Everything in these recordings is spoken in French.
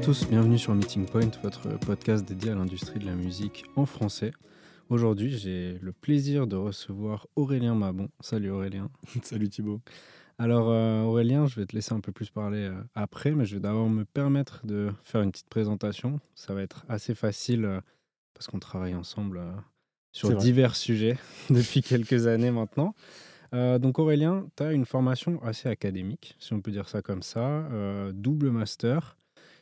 tous, bienvenue sur Meeting Point, votre podcast dédié à l'industrie de la musique en français. Aujourd'hui, j'ai le plaisir de recevoir Aurélien Mabon. Salut Aurélien. Salut Thibaut. Alors euh, Aurélien, je vais te laisser un peu plus parler euh, après, mais je vais d'abord me permettre de faire une petite présentation. Ça va être assez facile euh, parce qu'on travaille ensemble sur divers sujets depuis quelques années maintenant. donc Aurélien, tu as une formation assez académique, si on peut dire ça comme ça, double master,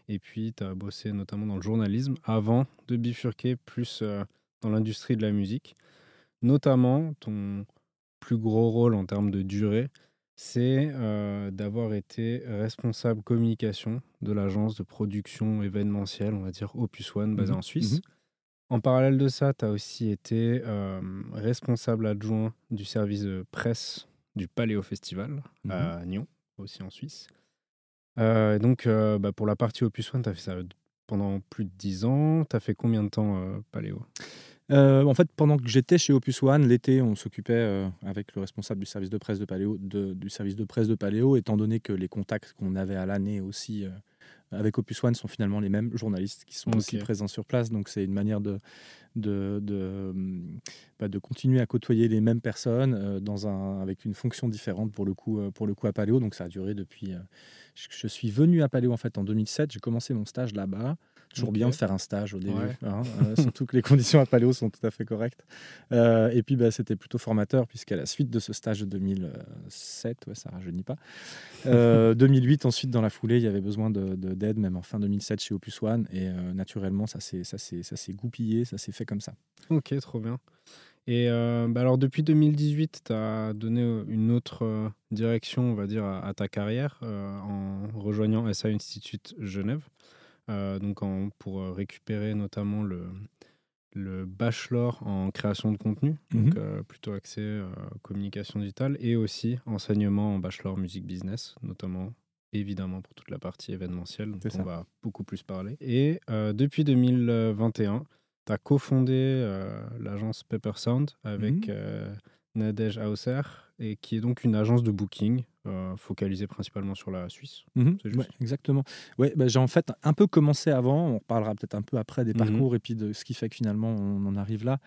et puis tu as bossé notamment dans le journalisme avant de bifurquer plus dans l'industrie de la musique. Notamment, ton plus gros rôle en termes de durée, c'est euh, d'avoir été responsable communication de l'agence de production événementielle, on va dire Opus One, basée mmh en Suisse. Mmh en parallèle de ça, tu as aussi été euh, responsable adjoint du service de presse du Paléo Festival mmh à Nyon, aussi en Suisse. Euh, donc, bah, pour la partie Opus One, tu as fait ça pendant plus de 10 ans. Tu as fait combien de temps Paléo? Euh, en fait, pendant que j'étais chez Opus One, l'été, on s'occupait euh, avec le responsable du service de presse de Paléo, du service de presse de Paléo, étant donné que les contacts qu'on avait à l'année aussi euh, avec Opus One sont finalement les mêmes journalistes qui sont aussi présents sur place. Donc c'est une manière de, de, de, bah, de, continuer à côtoyer les mêmes personnes dans un, avec une fonction différente pour le coup, pour le coup à Paléo. Donc ça a duré depuis. je suis venu à Paléo en fait en 2007. J'ai commencé mon stage là-bas. Toujours bien de faire un stage au début, hein, euh, surtout que les conditions à Paléo sont tout à fait correctes. Euh, et puis, bah, c'était plutôt formateur, puisqu'à la suite de ce stage de 2007, ouais, ça rajeunit pas, 2008, euh, ensuite, dans la foulée, il y avait besoin d'aide, de, même en fin 2007 chez Opus One. Et naturellement, ça s'est goupillé, ça s'est fait comme ça. Ok, trop bien. Et bah, alors, depuis 2018, tu as donné une autre direction, on va dire, à, à ta carrière en rejoignant SA Institute Genève. Euh, donc pour euh, récupérer notamment le, le bachelor en création de contenu, donc mhm. euh, plutôt axé communication digitale, et aussi enseignement en bachelor musique business, notamment évidemment pour toute la partie événementielle, dont on va beaucoup plus parler. Et depuis 2021, tu as cofondé l'agence Pepper Sound avec mhm. Nadège Hauser, et qui est donc une agence de booking euh, focalisée principalement sur la Suisse. Mhm. exactement. Ouais, bah, j'ai en fait un peu commencé avant, on parlera peut-être un peu après des mhm. parcours et puis de ce qui fait que finalement on en arrive là.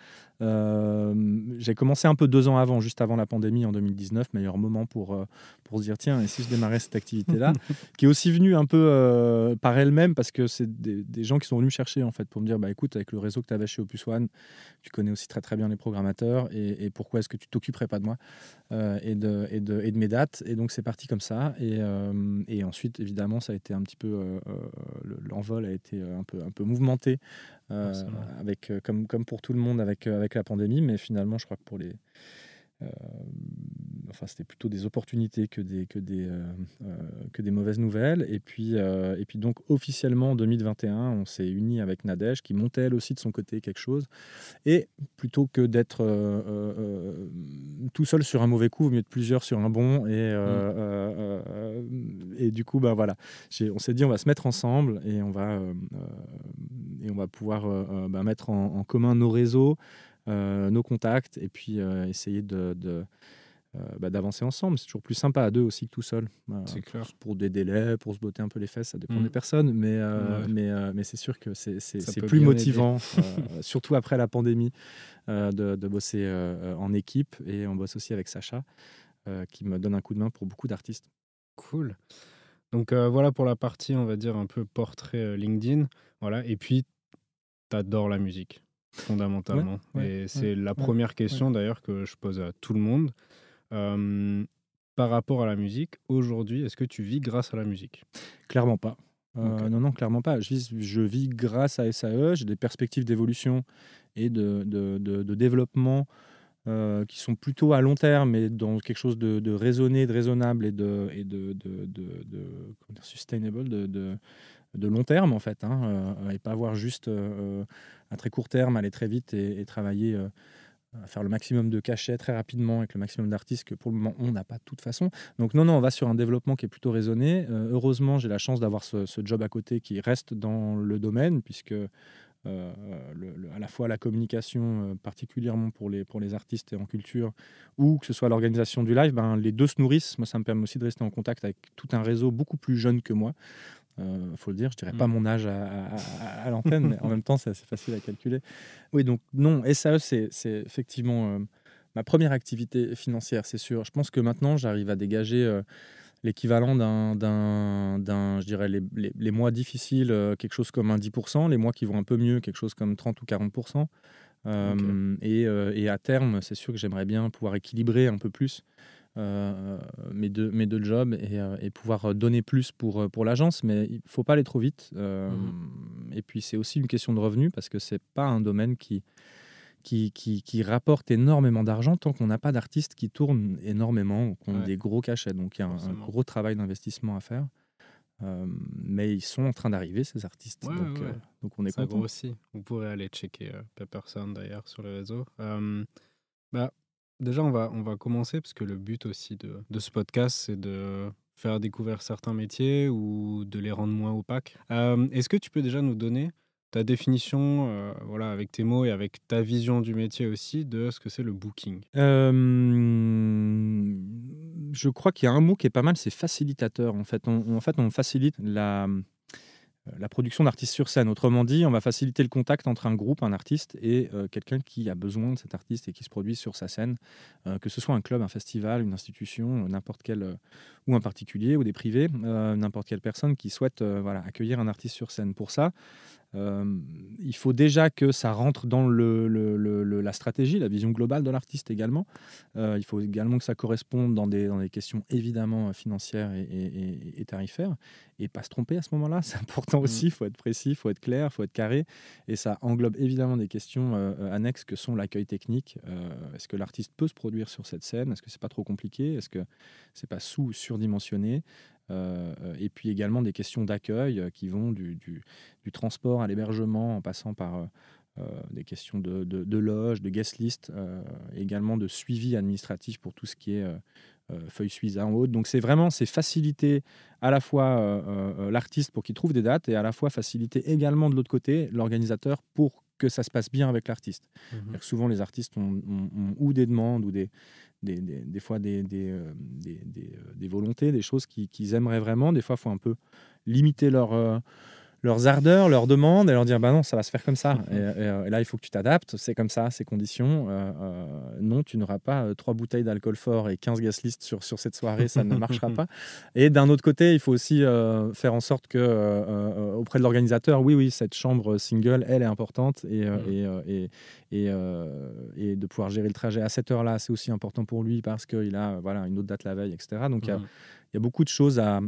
Euh, j'ai commencé un peu deux ans avant, juste avant la pandémie en 2019, meilleur moment pour, euh, pour se dire tiens, et si je démarrais cette activité-là, qui est aussi venue un peu par elle-même parce que c'est des, des, gens qui sont venus me chercher en fait pour me dire bah écoute, avec le réseau que tu avais chez Opus One, tu connais aussi très très bien les programmateurs et, et pourquoi est-ce que tu t'occuperais pas de moi et, de, et, de, et, de, mes dates. Et donc c'est parti comme ça. Et, euh, et, ensuite, évidemment, ça a été un petit peu. Euh, l'envol a été un peu, un peu mouvementé, avec, comme, comme pour tout le monde avec, avec la pandémie. Mais finalement, je crois que pour les euh, enfin, c'était plutôt des opportunités que des, que des, euh, euh, que des mauvaises nouvelles. Et puis, et puis donc, officiellement, en 2021, on s'est uni avec Nadège, qui montait elle aussi de son côté quelque chose. Et plutôt que d'être tout seul sur un mauvais coup, mieux de plusieurs sur un bon. Et, mm. et du coup, bah, voilà, on s'est dit, on va se mettre ensemble et on va, et on va pouvoir bah, mettre en, en, commun nos réseaux. Euh, nos contacts et puis euh, essayer de, euh, bah, d'avancer ensemble. C'est toujours plus sympa à deux aussi que tout seul. c'est clair. Pour des délais, pour se botter un peu les fesses, ça dépend des mmh. personnes, mais, mais, mais c'est sûr que c'est, c'est, plus motivant, surtout après la pandémie, de, de, bosser en équipe. Et on bosse aussi avec Sacha, qui me donne un coup de main pour beaucoup d'artistes. Cool. Donc voilà pour la partie, on va dire, un peu portrait LinkedIn. Voilà. Et puis, tu adores la musique fondamentalement. et c'est la première question d'ailleurs que je pose à tout le monde. Par rapport à la musique, aujourd'hui, est-ce que tu vis grâce à la musique? Clairement pas. Euh, non, non, clairement pas. Je vis, je vis grâce à SAE, j'ai des perspectives d'évolution et de, de, de, développement euh, qui sont plutôt à long terme et dans quelque chose de, de raisonné, de raisonnable et de, et de, de, de, sustainable, de, de, long terme en fait, hein, euh, et pas avoir juste à très court terme, aller très vite et, travailler, euh, faire le maximum de cachets très rapidement avec le maximum d'artistes que pour le moment on n'a pas de toute façon. Donc non, non, on va sur un développement qui est plutôt raisonné. Euh, heureusement, j'ai la chance d'avoir ce, job à côté qui reste dans le domaine, puisque euh, à la fois la communication, particulièrement pour les, pour les artistes et en culture, ou que ce soit l'organisation du live, ben, les deux se nourrissent. Moi, ça me permet aussi de rester en contact avec tout un réseau beaucoup plus jeune que moi. Il faut le dire, je dirais pas mm. mon âge à, l'antenne, mais en même temps, c'est assez facile à calculer. Oui, donc non, SAE, c'est effectivement ma première activité financière, c'est sûr. Je pense que maintenant, j'arrive à dégager l'équivalent d'un, je dirais, les, mois difficiles, quelque chose comme un 10%, les mois qui vont un peu mieux, quelque chose comme 30 ou 40%. et, et, à terme, c'est sûr que j'aimerais bien pouvoir équilibrer un peu plus euh, mes, deux, mes deux jobs et, euh, et, pouvoir donner plus pour, pour l'agence, mais il ne faut pas aller trop vite. Euh, mmh. Et puis c'est aussi une question de revenus parce que ce n'est pas un domaine qui, qui, qui, qui rapporte énormément d'argent tant qu'on n'a pas d'artistes qui tournent énormément, qui ont des gros cachets. Donc il y a un, gros travail d'investissement à faire. mais ils sont en train d'arriver, ces artistes. donc, donc, on est content. aussi. Vous pourrez aller checker Pepper Sound d'ailleurs sur les réseaux. bah, Déjà, on va, on va commencer parce que le but aussi de, de ce podcast, c'est de faire découvrir certains métiers ou de les rendre moins opaques. Euh, est-ce que tu peux déjà nous donner ta définition, euh, voilà, avec tes mots et avec ta vision du métier aussi, de ce que c'est le booking? Je crois qu'il y a un mot qui est pas mal, c'est facilitateur. En fait, on, en fait, on facilite la, la production d'artistes sur scène. Autrement dit, on va faciliter le contact entre un groupe, un artiste, et euh, quelqu'un qui a besoin de cet artiste et qui se produit sur sa scène, euh, que ce soit un club, un festival, une institution, n'importe quel, ou un particulier, ou des privés, n'importe quelle personne qui souhaite accueillir un artiste sur scène. Pour ça, il faut déjà que ça rentre dans le, la stratégie, la vision globale de l'artiste également. il faut également que ça corresponde dans des, dans des questions évidemment financières et, tarifaires. Et pas se tromper à ce moment-là, c'est important mmh. aussi. Il faut être précis, il faut être clair, il faut être carré. Et ça englobe évidemment des questions annexes que sont l'accueil technique. Est-ce que l'artiste peut se produire sur cette scène? Est-ce que c'est pas trop compliqué? Est-ce que c'est pas sous-surdimensionné? euh, et puis également des questions d'accueil euh, qui vont du, transport à l'hébergement en passant par euh, des questions de, de, loge, de guest list, également de suivi administratif pour tout ce qui est feuille Suiza en haut. Donc c'est vraiment c'est faciliter à la fois l'artiste pour qu'il trouve des dates et à la fois faciliter également de l'autre côté l'organisateur pour que ça se passe bien avec l'artiste. Mmh souvent les artistes ont, ou des demandes ou des, des, fois des, des, euh, euh, des, volontés, des choses qu'ils aimeraient vraiment. Des fois, il faut un peu limiter leur, euh, leurs ardeurs, leurs demandes et leur dire bah non, ça va se faire comme ça. et, là, il faut que tu t'adaptes, c'est comme ça, ces conditions. non, tu n'auras pas trois bouteilles d'alcool fort et 15 gas listes sur, sur cette soirée, ça ne marchera pas. Et d'un autre côté, il faut aussi faire en sorte que auprès de l'organisateur, oui, oui, cette chambre single, elle est importante et, mmh. et, et, et, de pouvoir gérer le trajet à cette heure-là, c'est aussi important pour lui parce qu'il a voilà, une autre date la veille, etc. Donc, il y, a beaucoup de choses à,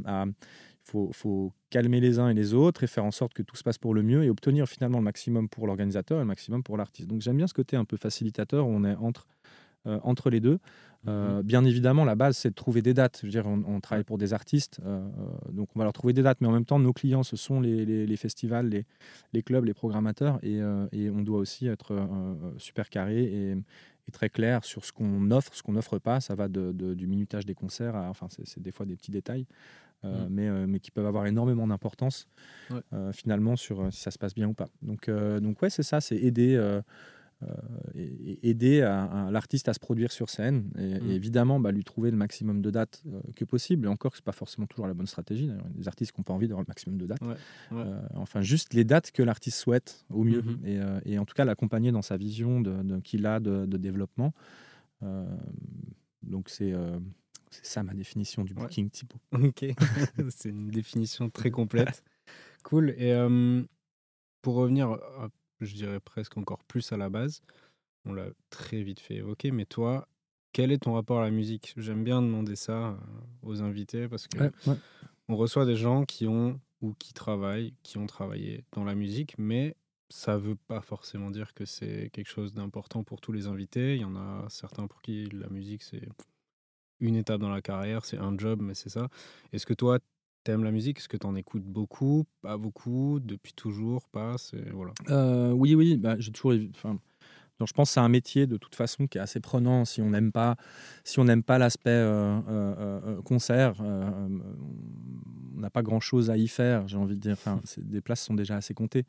faut, calmer les uns et les autres et faire en sorte que tout se passe pour le mieux et obtenir finalement le maximum pour l'organisateur et le maximum pour l'artiste. Donc j'aime bien ce côté un peu facilitateur où on est entre, euh, entre les deux. Euh, mmh bien évidemment, la base, c'est de trouver des dates. Je veux dire, on, travaille pour des artistes, euh, donc on va leur trouver des dates, mais en même temps, nos clients, ce sont les, festivals, les, clubs, les programmateurs, et, on doit aussi être super carré et, très clair sur ce qu'on offre, ce qu'on n'offre pas. Ça va du minutage des concerts, enfin, c'est des fois des petits détails. Euh, mm. mais, euh, mais qui peuvent avoir énormément d'importance euh, finalement sur si ça se passe bien ou pas. Donc, donc ouais, c'est ça, c'est aider, aider l'artiste à se produire sur scène et, mm. évidemment bah, lui trouver le maximum de dates que possible. Et encore, c'est pas forcément toujours la bonne stratégie. Il y a des artistes qui n'ont pas envie d'avoir le maximum de dates. enfin, juste les dates que l'artiste souhaite au mieux mm-hmm. et, et, en tout cas l'accompagner dans sa vision de, qu'il a de, de développement. donc c'est c'est ça ma définition du booking type. Ok, c'est une définition très complète. cool. Et pour revenir, je dirais presque encore plus à la base, on l'a très vite fait évoquer, mais toi, quel est ton rapport à la musique? J'aime bien demander ça euh, aux invités parce que on reçoit des gens qui ont ou qui travaillent, qui ont travaillé dans la musique, mais ça veut pas forcément dire que c'est quelque chose d'important pour tous les invités. Il y en a certains pour qui la musique c'est une étape dans la carrière, c'est un job, mais c'est ça. Est-ce que toi, t'aimes la musique Est-ce que tu en écoutes beaucoup Pas beaucoup Depuis toujours Pas voilà. Euh, oui, oui. Bah, j'ai toujours. Enfin, donc je pense que c'est un métier de toute façon qui est assez prenant si on n'aime pas, si pas l'aspect euh, euh, concert. on n'a pas grand-chose à y faire, j'ai envie de dire. Enfin, des places sont déjà assez comptées.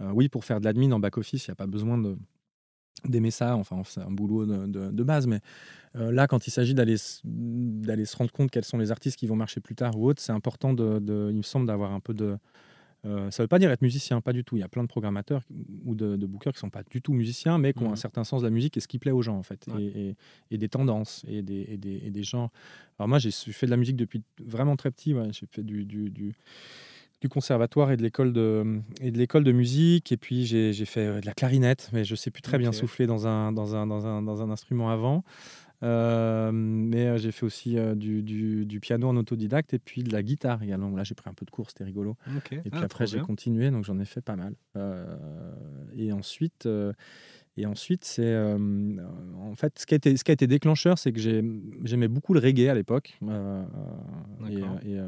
oui, pour faire de l'admin en back office, il n'y a pas besoin de d'aimer ça. Enfin, c'est un boulot de, base, mais là, quand il s'agit d'aller d'aller se rendre compte quels sont les artistes qui vont marcher plus tard ou autre, c'est important de, il me semble, d'avoir un peu de euh, ça ne veut pas dire être musicien, pas du tout. Il y a plein de programmateurs ou de, bookers qui ne sont pas du tout musiciens, mais qui ont un mmh. certain sens de la musique et ce qui plaît aux gens, en fait, et, des tendances et des, et des, gens. Alors, moi, j'ai fait de la musique depuis vraiment très petit. J'ai fait du, du, du, conservatoire et de l'école de, et de, l'école de musique, et puis j'ai fait euh, de la clarinette, mais je ne sais plus très bien souffler dans un, dans, un, dans, un, dans un instrument avant. Euh, mais euh, j'ai fait aussi euh, du, du, piano en autodidacte et puis de la guitare également. Là, j'ai pris un peu de cours, c'était rigolo. Et puis ah, après, j'ai continué, donc j'en ai fait pas mal. et ensuite, et ensuite, c'est en fait ce qui a été, ce qui a été déclencheur, c'est que j'aimais beaucoup le reggae à l'époque. et,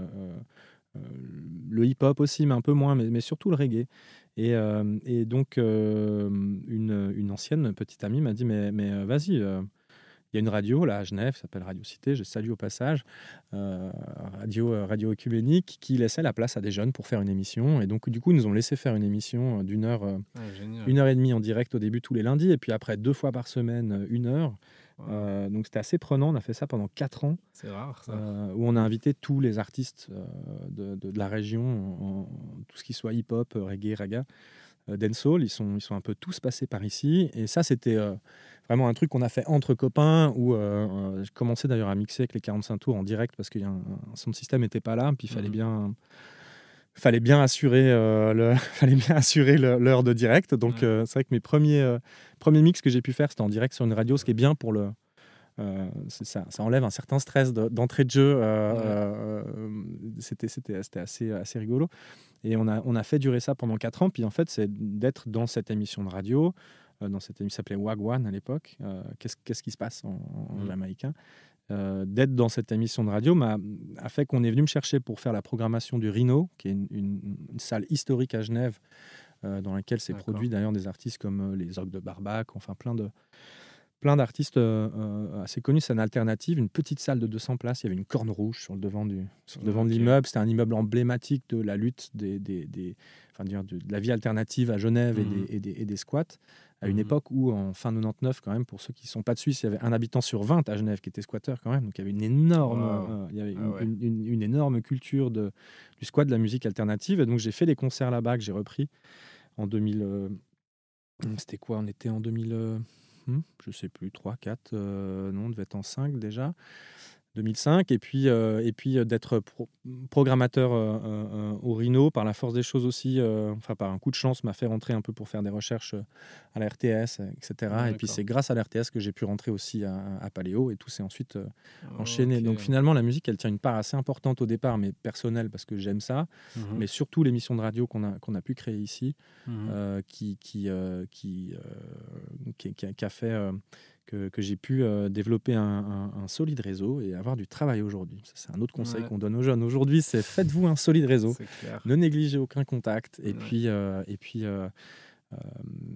le hip-hop aussi, mais un peu moins, mais, mais surtout le reggae. Et, et donc, une, une, ancienne petite amie m'a dit Mais, mais vas-y, il y a une radio là à Genève, qui s'appelle Radio Cité, je salue au passage, euh, radio, euh, radio œcuménique, qui laissait la place à des jeunes pour faire une émission. Et donc, du coup, ils nous ont laissé faire une émission d'une heure, euh, ah, une heure et demie en direct au début tous les lundis, et puis après deux fois par semaine, une heure. Donc c'était assez prenant, on a fait ça pendant quatre ans. C'est rare ça. où on a invité tous les artistes de, de, la région, tout ce qui soit hip-hop, reggae, raga, dancehall, ils sont, ils sont un peu tous passés par ici. Et ça, c'était vraiment un truc qu'on a fait entre copains où euh, euh, je commençais d'ailleurs à mixer avec les 45 tours en direct parce que son système n'était pas là, puis il fallait mhm. bien fallait bien assurer euh, le fallait bien assurer l'heure de direct. Donc c'est vrai que mes premiers premiers mix que j'ai pu faire c'était en direct sur une radio, ce qui est bien pour le ça, ça, enlève un certain stress d'entrée de, jeu. c'était c'était assez assez rigolo. Et on a on a fait durer ça pendant 4 ans. Puis en fait c'est d'être dans cette émission de radio. Euh, dans cette émission s'appelait Wagwan à l'époque. Euh, qu'est-ce, qui se passe en, mmh. jamaïcain? Euh, D'être dans cette émission de radio m'a a fait qu'on est venu me chercher pour faire la programmation du Rhino, qui est une, salle historique à Genève, dans laquelle s'est produit d'ailleurs des artistes comme les Orgues de Barbac, enfin plein de, plein d'artistes assez connus. C'est une alternative, une petite salle de 200 places. Il y avait une corne rouge sur le devant, du, sur le devant de l'immeuble. C'était un immeuble emblématique de la lutte des, des, des enfin, de, la vie alternative à Genève et, mmh. des, et, des, et, des, squats à une mmh époque où, en fin 99, quand même, pour ceux qui ne sont pas de Suisse, il y avait un habitant sur 20 à Genève qui était squatter quand même. Donc il y avait une énorme, euh, il y avait ah une, énorme culture de, du squat, de la musique alternative. Et donc j'ai fait des concerts là-bas que j'ai repris en 2000. Euh, c'était quoi? On était en 2000. Euh, hmm, je sais plus, 3, 4, non, on devait être en 5 déjà. 2005 et puis euh, et puis euh, d'être programmateur euh, au Rhino par la force des choses aussi enfin par un coup de chance m'a fait rentrer un peu pour faire des recherches à la RTS etc et puis c'est grâce à la RTS que j'ai pu rentrer aussi à, Paléo et tout s'est ensuite enchaîné. Donc finalement la musique elle tient une part assez importante au départ mais personnelle parce que j'aime ça. Mmh mais surtout l'émission de radio qu'on a qu'on a pu créer ici mmh qui qui qui, qui, qui, a fait que, j'ai pu euh, développer un, solide réseau et avoir du travail aujourd'hui. C'est un autre conseil qu'on donne aux jeunes aujourd'hui, c'est faites-vous un solide réseau, ne négligez aucun contact et puis, euh, et puis euh,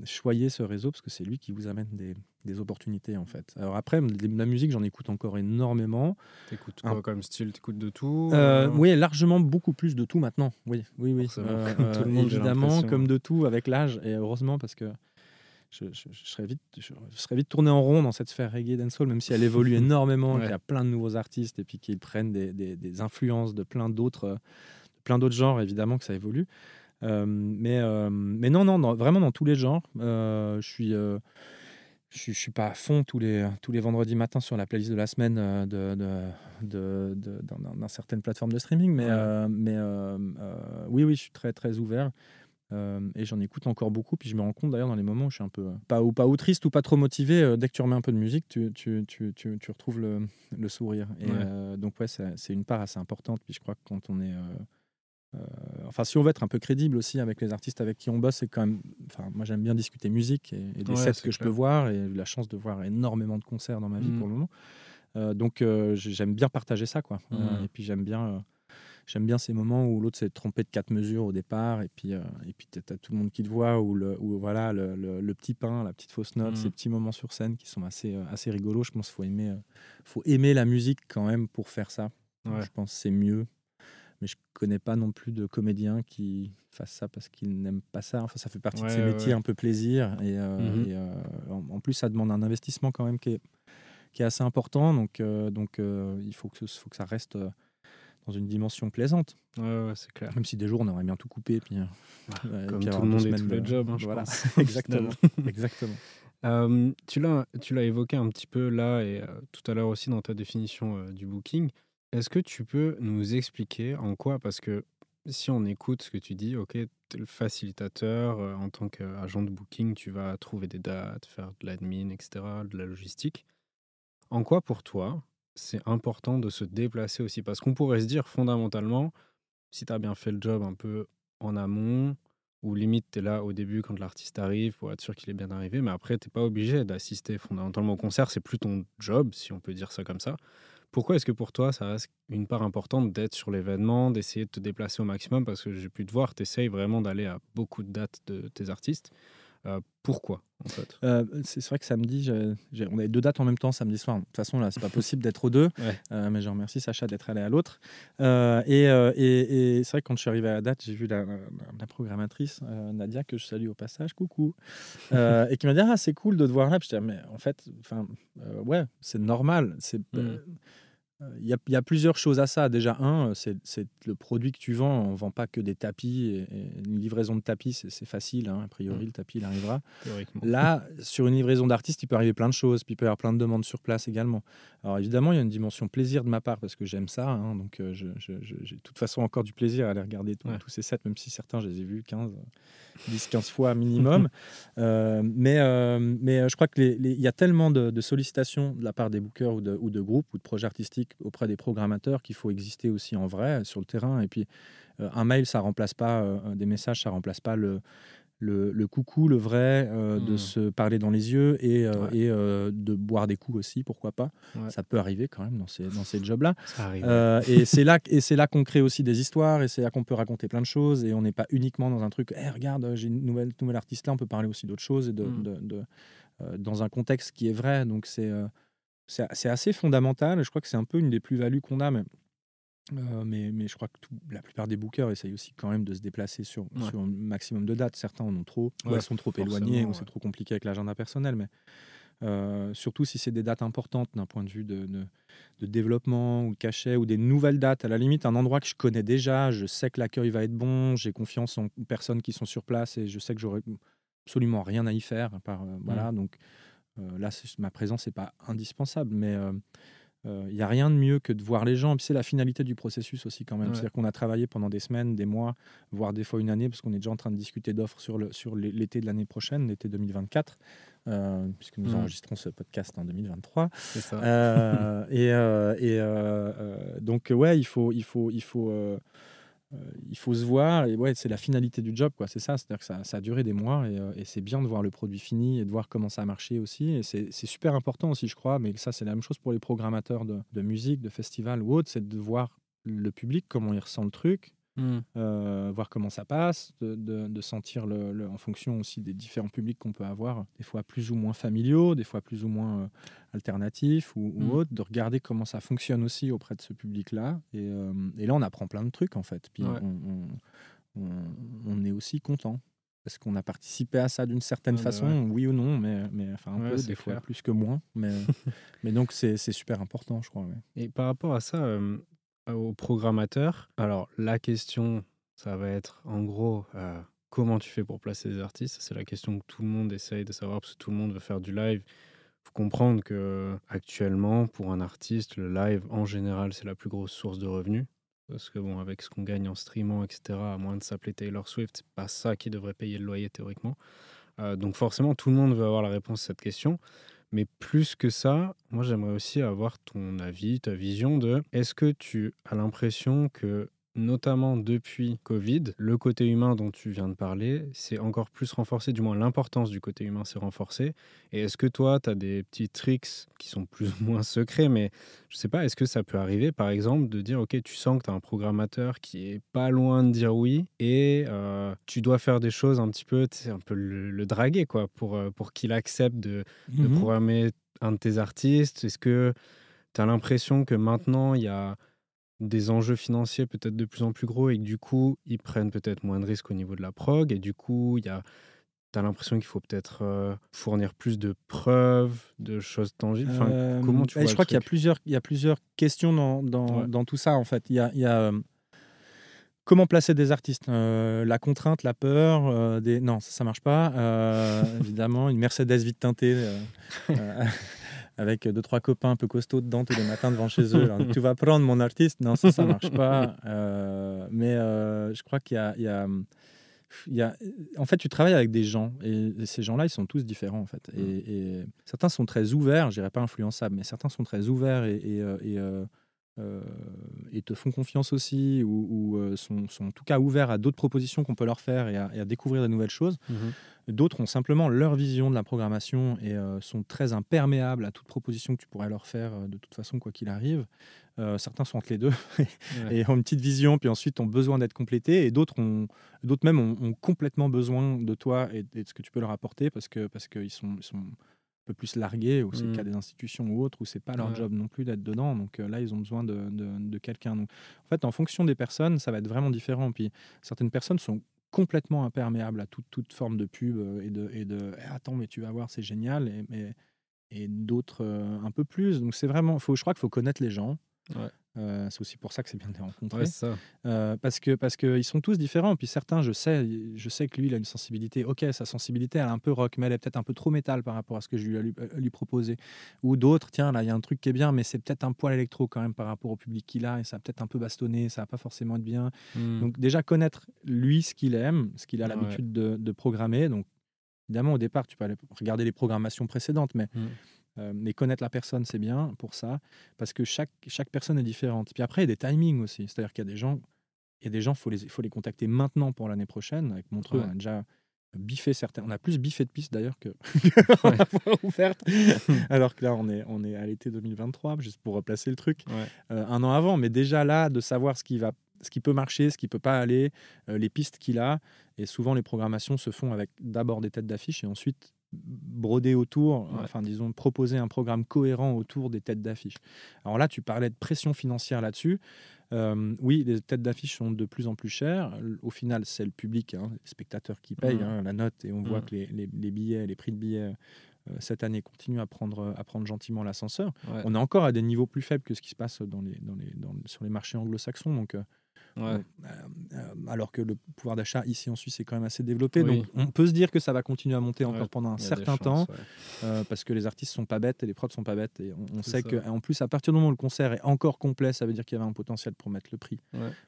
choyez ce réseau parce que c'est lui qui vous amène des, opportunités en fait. Alors après, la musique, j'en écoute encore énormément. T'écoutes quoi comme style? T'écoutes de tout Oui, largement beaucoup plus de tout maintenant. Oui, oui, oui. tout le monde, évidemment, comme de tout avec l'âge et heureusement parce que je, serais vite, je, serais vite tourné en rond dans cette sphère reggae dancehall, même si elle évolue énormément, qu'il y a plein de nouveaux artistes et puis qu'ils prennent des, des, influences de plein d'autres, plein d'autres genres, évidemment que ça évolue. Euh, mais, euh, mais non, non, vraiment dans tous les genres. Euh, je suis je ne suis pas à fond tous les, tous les vendredis matins sur la playlist de la semaine de, de, de, de dans, certaines plateformes de streaming, mais, mais oui, oui, je suis très, très ouvert. Euh, et j'en écoute encore beaucoup. Puis je me rends compte d'ailleurs dans les moments où je suis un peu euh, pas ou pas ou triste ou pas trop motivé, euh, dès que tu remets un peu de musique, tu, tu, tu, tu, tu retrouves le, le, sourire. Et donc ouais, c'est une part assez importante. Puis je crois que quand on est enfin, si on veut être un peu crédible aussi avec les artistes avec qui on bosse, c'est quand même. Enfin, moi, j'aime bien discuter musique et, des sets que je peux voir. Et j'ai eu la chance de voir énormément de concerts dans ma vie mmh. pour le moment. donc, j'aime bien partager ça, quoi. Mmh. et puis, j'aime bien j'aime bien ces moments où l'autre s'est trompé de quatre mesures au départ et puis, euh, et puis tu as tout le monde qui te voit ou le, voilà, le, le, petit pain, la petite fausse note, ces mmh. petits moments sur scène qui sont assez, euh, assez rigolos. Je pense qu'il faut aimer, euh, faut aimer la musique quand même pour faire ça. Je pense que c'est mieux. mais je connais pas non plus de comédiens qui fassent ça parce qu'ils n'aiment pas ça. Enfin, ça fait partie de ces métiers un peu plaisir. Et, mmh en, plus, ça demande un investissement quand même qui est, qui est assez important. Donc, donc il faut que, faut que ça reste dans une dimension plaisante. Ouais, c'est clair. Même si des jours, on aurait bien tout coupé. Puis, euh, comme tout le monde et tous les jobs, hein, voilà. exactement. exactement. Euh, tu l'as évoqué un petit peu là et euh, tout à l'heure aussi dans ta définition du booking. Est-ce que tu peux nous expliquer en quoi? Parce que si on écoute ce que tu dis, ok, tu es le facilitateur en tant qu'agent de booking, tu vas trouver des dates, faire de l'admin, etc., de la logistique. En quoi pour toi, c'est important de se déplacer aussi. Parce qu'on pourrait se dire fondamentalement, si tu as bien fait le job un peu en amont, ou limite tu es là au début quand l'artiste arrive pour être sûr qu'il est bien arrivé, mais après tu pas obligé d'assister fondamentalement au concert, c'est plus ton job, si on peut dire ça comme ça. Pourquoi est-ce que pour toi ça reste une part importante d'être sur l'événement, d'essayer de te déplacer au maximum? Parce que j'ai pu te voir, tu essayes vraiment d'aller à beaucoup de dates de tes artistes. Euh, pourquoi en fait? Euh, C'est vrai que samedi, on avait deux dates en même temps samedi soir. De toute façon, là, c'est pas possible d'être aux deux. Euh, mais je remercie Sacha d'être allé à l'autre. et, et, c'est vrai que quand je suis arrivé à la date, j'ai vu la, programmatrice Nadia que je salue au passage, coucou, et qui m'a dit ah c'est cool de te voir là. je dis, mais en fait, enfin ouais, c'est normal. C'est mmh. Il y, a, plusieurs choses à ça. Déjà, un, c'est le produit que tu vends. On ne vend pas que des tapis. Et, une livraison de tapis, c'est facile. Hein. A priori, mmh. le tapis, il arrivera. Là, sur une livraison d'artiste, il peut arriver plein de choses. Puis il peut y avoir plein de demandes sur place également. Alors évidemment, il y a une dimension plaisir de ma part parce que j'aime ça. Hein. donc j'ai de toute façon encore du plaisir à aller regarder tous ces sets, même si certains, je les ai vus 15, 10, 15 fois minimum. Euh, mais, euh, mais je crois qu'il y a tellement de, sollicitations de la part des bookers ou de, ou de groupes ou de projets artistiques auprès des programmateurs qu'il faut exister aussi en vrai sur le terrain. Et puis, euh, un mail, ça remplace pas euh, des messages, ça remplace pas le, le, coucou, le vrai, euh, de mmh. se parler dans les yeux et, et de boire des coups aussi, pourquoi pas. Ça peut arriver quand même dans ces, dans ces jobs-là. et c'est là, et c'est là qu'on crée aussi des histoires et c'est là qu'on peut raconter plein de choses et on n'est pas uniquement dans un truc, hey, regarde, j'ai une nouvelle, nouvelle artiste là, on peut parler aussi d'autres choses et de, mmh. de, de dans un contexte qui est vrai. Donc c'est c'est assez fondamental. Je crois que c'est un peu une des plus-values qu'on a. Mais, mais, mais, je crois que la plupart des bookers essayent aussi quand même de se déplacer sur, sur un maximum de dates. Certains en ont trop, ou elles sont trop éloignés, ou c'est trop compliqué avec l'agenda personnel. Mais surtout si c'est des dates importantes d'un point de vue de, de, développement ou de cachet ou des nouvelles dates. À la limite, un endroit que je connais déjà, je sais que l'accueil va être bon, j'ai confiance en personnes qui sont sur place et je sais que j'aurai absolument rien à y faire. Par, voilà, mmh. donc euh, là, ma présence n'est pas indispensable, mais il euh, n'y euh, a rien de mieux que de voir les gens. c'est la finalité du processus aussi quand même. C'est-à-dire qu'on a travaillé pendant des semaines, des mois, voire des fois une année, parce qu'on est déjà en train de discuter d'offres sur, le, sur l'été de l'année prochaine, l'été 2024, puisque nous mmh. enregistrons ce podcast en 2023. Ça. et, et donc ouais, il faut, il faut, il faut euh, il faut se voir et ouais, c'est la finalité du job, quoi. C'est ça, c'est-à-dire que ça, ça, a duré des mois et, euh, c'est bien de voir le produit fini et de voir comment ça a marché aussi. Et c'est super important aussi, je crois. Mais ça, c'est la même chose pour les programmateurs de, de musique, de festivals ou autres, c'est de voir le public comment il ressent le truc Mmh. Euh, voir comment ça passe, de, sentir le, en fonction aussi des différents publics qu'on peut avoir, des fois plus ou moins familiaux, des fois plus ou moins euh, alternatifs ou, mmh. autres, de regarder comment ça fonctionne aussi auprès de ce public-là. Et, euh, et, là, on apprend plein de trucs en fait. Puis on, on, est aussi content. Parce qu'on a participé à ça d'une certaine façon, oui ou non, mais, mais enfin un peu, des fois plus que moins. Mais, mais donc c'est super important, je crois. Et par rapport à ça, au programmateur. Alors, la question, ça va être en gros euh, comment tu fais pour placer des artistes? C'est la question que tout le monde essaye de savoir parce que tout le monde veut faire du live. Il faut comprendre que actuellement, pour un artiste, le live en général, c'est la plus grosse source de revenus. Parce que bon, avec ce qu'on gagne en streamant, etc., à moins de s'appeler Taylor Swift, c'est pas ça qui devrait payer le loyer théoriquement. Euh, donc forcément, tout le monde veut avoir la réponse à cette question. Mais plus que ça, moi j'aimerais aussi avoir ton avis, ta vision de est-ce que tu as l'impression que notamment depuis Covid, le côté humain dont tu viens de parler, c'est encore plus renforcé, du moins l'importance du côté humain s'est renforcée. Et est-ce que toi, tu as des petits tricks qui sont plus ou moins secrets, mais je sais pas, est-ce que ça peut arriver, par exemple, de dire, OK, tu sens que tu as un programmateur qui est pas loin de dire oui, et euh, tu dois faire des choses un petit peu, un peu le, draguer, quoi, pour, euh, pour qu'il accepte de, de mmh programmer un de tes artistes? Est-ce que tu as l'impression que maintenant, il y a des enjeux financiers peut-être de plus en plus gros et que du coup, ils prennent peut-être moins de risques au niveau de la prog et du coup, il y a tu as l'impression qu'il faut peut-être fournir plus de preuves, de choses tangibles enfin, Comment tu vois Je crois qu'il y, a plusieurs, il y a plusieurs questions dans, dans, dans, tout ça, en fait. Il y a, il y a comment placer des artistes? La contrainte, la peur, des... non, ça ne marche pas. évidemment, une Mercedes vite teintée avec deux trois copains un peu costauds dedans tous les matins devant chez eux. tu vas prendre mon artiste Non, ça ça marche pas. Euh, mais euh, je crois qu'il y, y a, il y a, en fait, tu travailles avec des gens et, ces gens-là, ils sont tous différents en fait. Et, mm. certains sont très ouverts, je dirais pas influençables, mais certains sont très ouverts et, euh, et te font confiance aussi ou, sont, sont, en tout cas ouverts à d'autres propositions qu'on peut leur faire et à, découvrir de nouvelles choses. Mm-hmm. D'autres ont simplement leur vision de la programmation et euh, sont très imperméables à toute proposition que tu pourrais leur faire euh, de toute façon, quoi qu'il arrive. Euh, certains sont entre les deux et ont une petite vision, puis ensuite ont besoin d'être complétés. Et d'autres ont, d'autres même ont, complètement besoin de toi et, de ce que tu peux leur apporter parce que parce qu'ils sont, peu plus largués ou c'est le mmh. cas des institutions ou autres où c'est pas leur job non plus d'être dedans. Donc là, ils ont besoin de, de, de quelqu'un. Donc en fait, en fonction des personnes, ça va être vraiment différent. Puis certaines personnes sont complètement imperméable à toute, toute forme de pub euh, et de, et de eh, attends, mais tu vas voir, c'est génial. Et, mais, et d'autres euh, un peu plus. Donc c'est vraiment, faut, je crois qu'il faut connaître les gens. Ouais. Euh, c'est aussi pour ça que c'est bien de les rencontrer. Euh, parce que parce qu'ils sont tous différents. Puis certains, je sais, je sais que lui, il a une sensibilité. Ok, sa sensibilité, elle est un peu rock, mais elle est peut-être un peu trop métal par rapport à ce que je lui ai lui, euh, lui proposer. Ou d'autres, tiens, là, il y a un truc qui est bien, mais c'est peut-être un poil électro quand même par rapport au public qu'il a, et ça a peut-être un peu bastonné, ça va pas forcément être bien. Hmm. Donc déjà connaître lui ce qu'il aime, ce qu'il a l'habitude de, programmer. Donc évidemment, au départ, tu peux aller regarder les programmations précédentes, mais hmm. Euh, mais connaître la personne, c'est bien pour ça, parce que chaque, chaque personne est différente. Puis après, il y a des timings aussi. C'est-à-dire qu'il y a des gens, il y a des gens, il faut les, faut les contacter maintenant pour l'année prochaine. Avec Montreux, on a déjà biffé certains. On a plus biffé de pistes d'ailleurs que ouverte. Alors que là, on est, on est à l'été 2023, juste pour replacer le truc. Euh, un an avant, mais déjà là, de savoir ce qui va ce qui peut marcher, ce qui peut pas aller, euh, les pistes qu'il a. Et souvent, les programmations se font avec d'abord des têtes d'affiche et ensuite broder autour, enfin disons proposer un programme cohérent autour des têtes d'affiche. Alors là, tu parlais de pression financière là-dessus. Euh, oui, les têtes d'affiche sont de plus en plus chères. Au final, c'est le public, hein, les spectateurs qui payent mmh. hein, la note, et on voit mmh. que les, billets, les prix de billets euh, cette année continuent à prendre, à prendre gentiment l'ascenseur. On est encore à des niveaux plus faibles que ce qui se passe dans les, dans les, sur les marchés anglo-saxons. Donc, euh, euh, euh, alors que le pouvoir d'achat ici en Suisse est quand même assez développé. Donc on peut se dire que ça va continuer à monter encore pendant un certain temps euh, parce que les artistes sont pas bêtes et les prods sont pas bêtes. Et on, sait qu'en plus, à partir du moment où le concert est encore complet, ça veut dire qu'il y avait un potentiel pour mettre le prix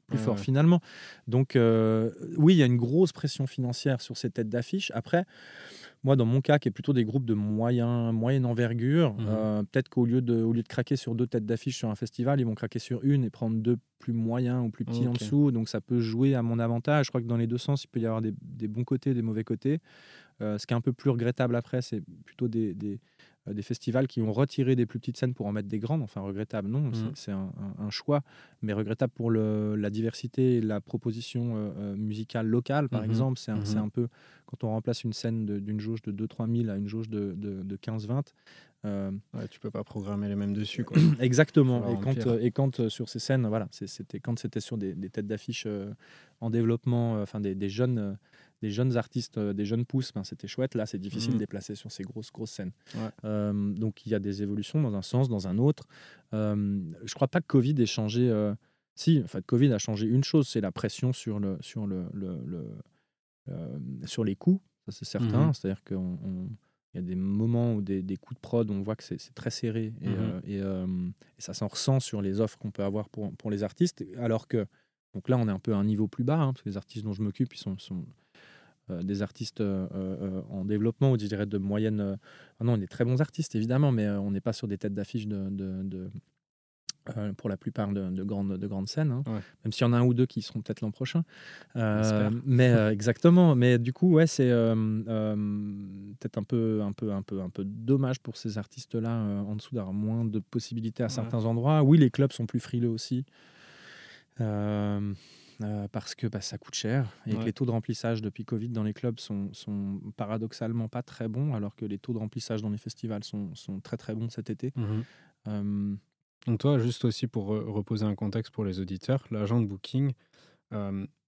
plus fort finalement. Donc oui, il y a une grosse pression financière sur ces têtes d'affiche. Après, moi, dans mon cas, qui est plutôt des groupes de moyen, moyenne envergure, mmh euh, peut-être qu'au lieu, de, au lieu de craquer sur deux têtes d'affiche sur un festival, ils vont craquer sur une et prendre deux plus moyens ou plus petits en dessous. Donc ça peut jouer à mon avantage. Je crois que dans les deux sens, il peut y avoir des, bons côtés, des mauvais côtés. Euh, ce qui est un peu plus regrettable après, c'est plutôt des, des, des, festivals qui ont retiré des plus petites scènes pour en mettre des grandes. Enfin, regrettable, non, c'est mmh. un, choix, mais regrettable pour le, la diversité et la proposition musicale locale, par mmh exemple. C'est un, un, peu quand on remplace une scène d'une jauge de 2-3 000 à une jauge de, de, 15-20. Euh, ouais, tu peux pas programmer les mêmes dessus. Quoi. Exactement. Et quand, euh, et quand euh, sur ces scènes, voilà, c'était quand c'était sur des, têtes d'affiche en développement, enfin des, des, jeunes, des jeunes artistes, des jeunes pousses, ben, c'était chouette. Là, c'est difficile de mmh. déplacer sur ces grosses grosses scènes. donc il y a des évolutions dans un sens, dans un autre. je crois pas que Covid ait changé. si, en fait, Covid a changé une chose, c'est la pression sur le sur le, le euh, sur les coûts, ça c'est certain. Mmh C'est-à-dire qu'il y a des moments où des, des, coups de prod, on voit que c'est très serré et, mmh euh, euh, et, ça s'en ressent sur les offres qu'on peut avoir pour, pour les artistes. Alors que, donc là, on est un peu à un niveau plus bas, hein, parce que les artistes dont je m'occupe, ils sont, sont des artistes en développement, ou je dirais de moyenne. Non, on est très bons artistes, évidemment, mais on n'est pas sur des têtes d'affiche de, de, euh, pour la plupart de, grandes, de grandes scènes, hein. même s'il y en a un ou deux qui seront peut-être l'an prochain. Euh, mais euh, exactement. Mais du coup, ouais, c'est peut-être un peu, un peu, un peu, un peu dommage pour ces artistes-là en dessous d'avoir moins de possibilités à certains endroits. Oui, les clubs sont plus frileux aussi. Parce que bah, ça coûte cher et que les taux de remplissage depuis Covid dans les clubs sont, sont, paradoxalement pas très bons, alors que les taux de remplissage dans les festivals sont, sont très très bons cet été. Mmh Donc toi, juste aussi pour reposer un contexte pour les auditeurs, l'agent de booking,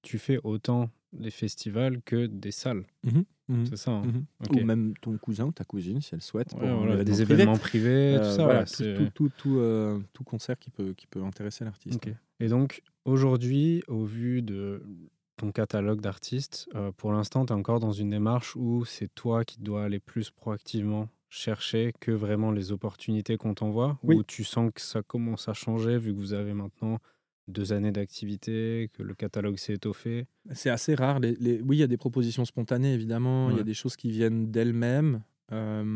tu fais autant des festivals que des salles. Mmh mmh c'est ça. Hein? Ou même ton cousin ou ta cousine, si elle souhaite. Pour des événements privés, tout ça. tout, tout, tout, tout, concert qui peut, qui peut intéresser l'artiste. Et donc, aujourd'hui, au vu de ton catalogue d'artistes, pour l'instant, tu es encore dans une démarche où c'est toi qui dois aller plus proactivement chercher que vraiment les opportunités qu'on t'envoie? Ou tu sens que ça commence à changer vu que vous avez maintenant deux années d'activité, que le catalogue s'est étoffé? C'est assez rare. Les, Oui, il y a des propositions spontanées, évidemment. Il y a des choses qui viennent d'elles-mêmes. Alors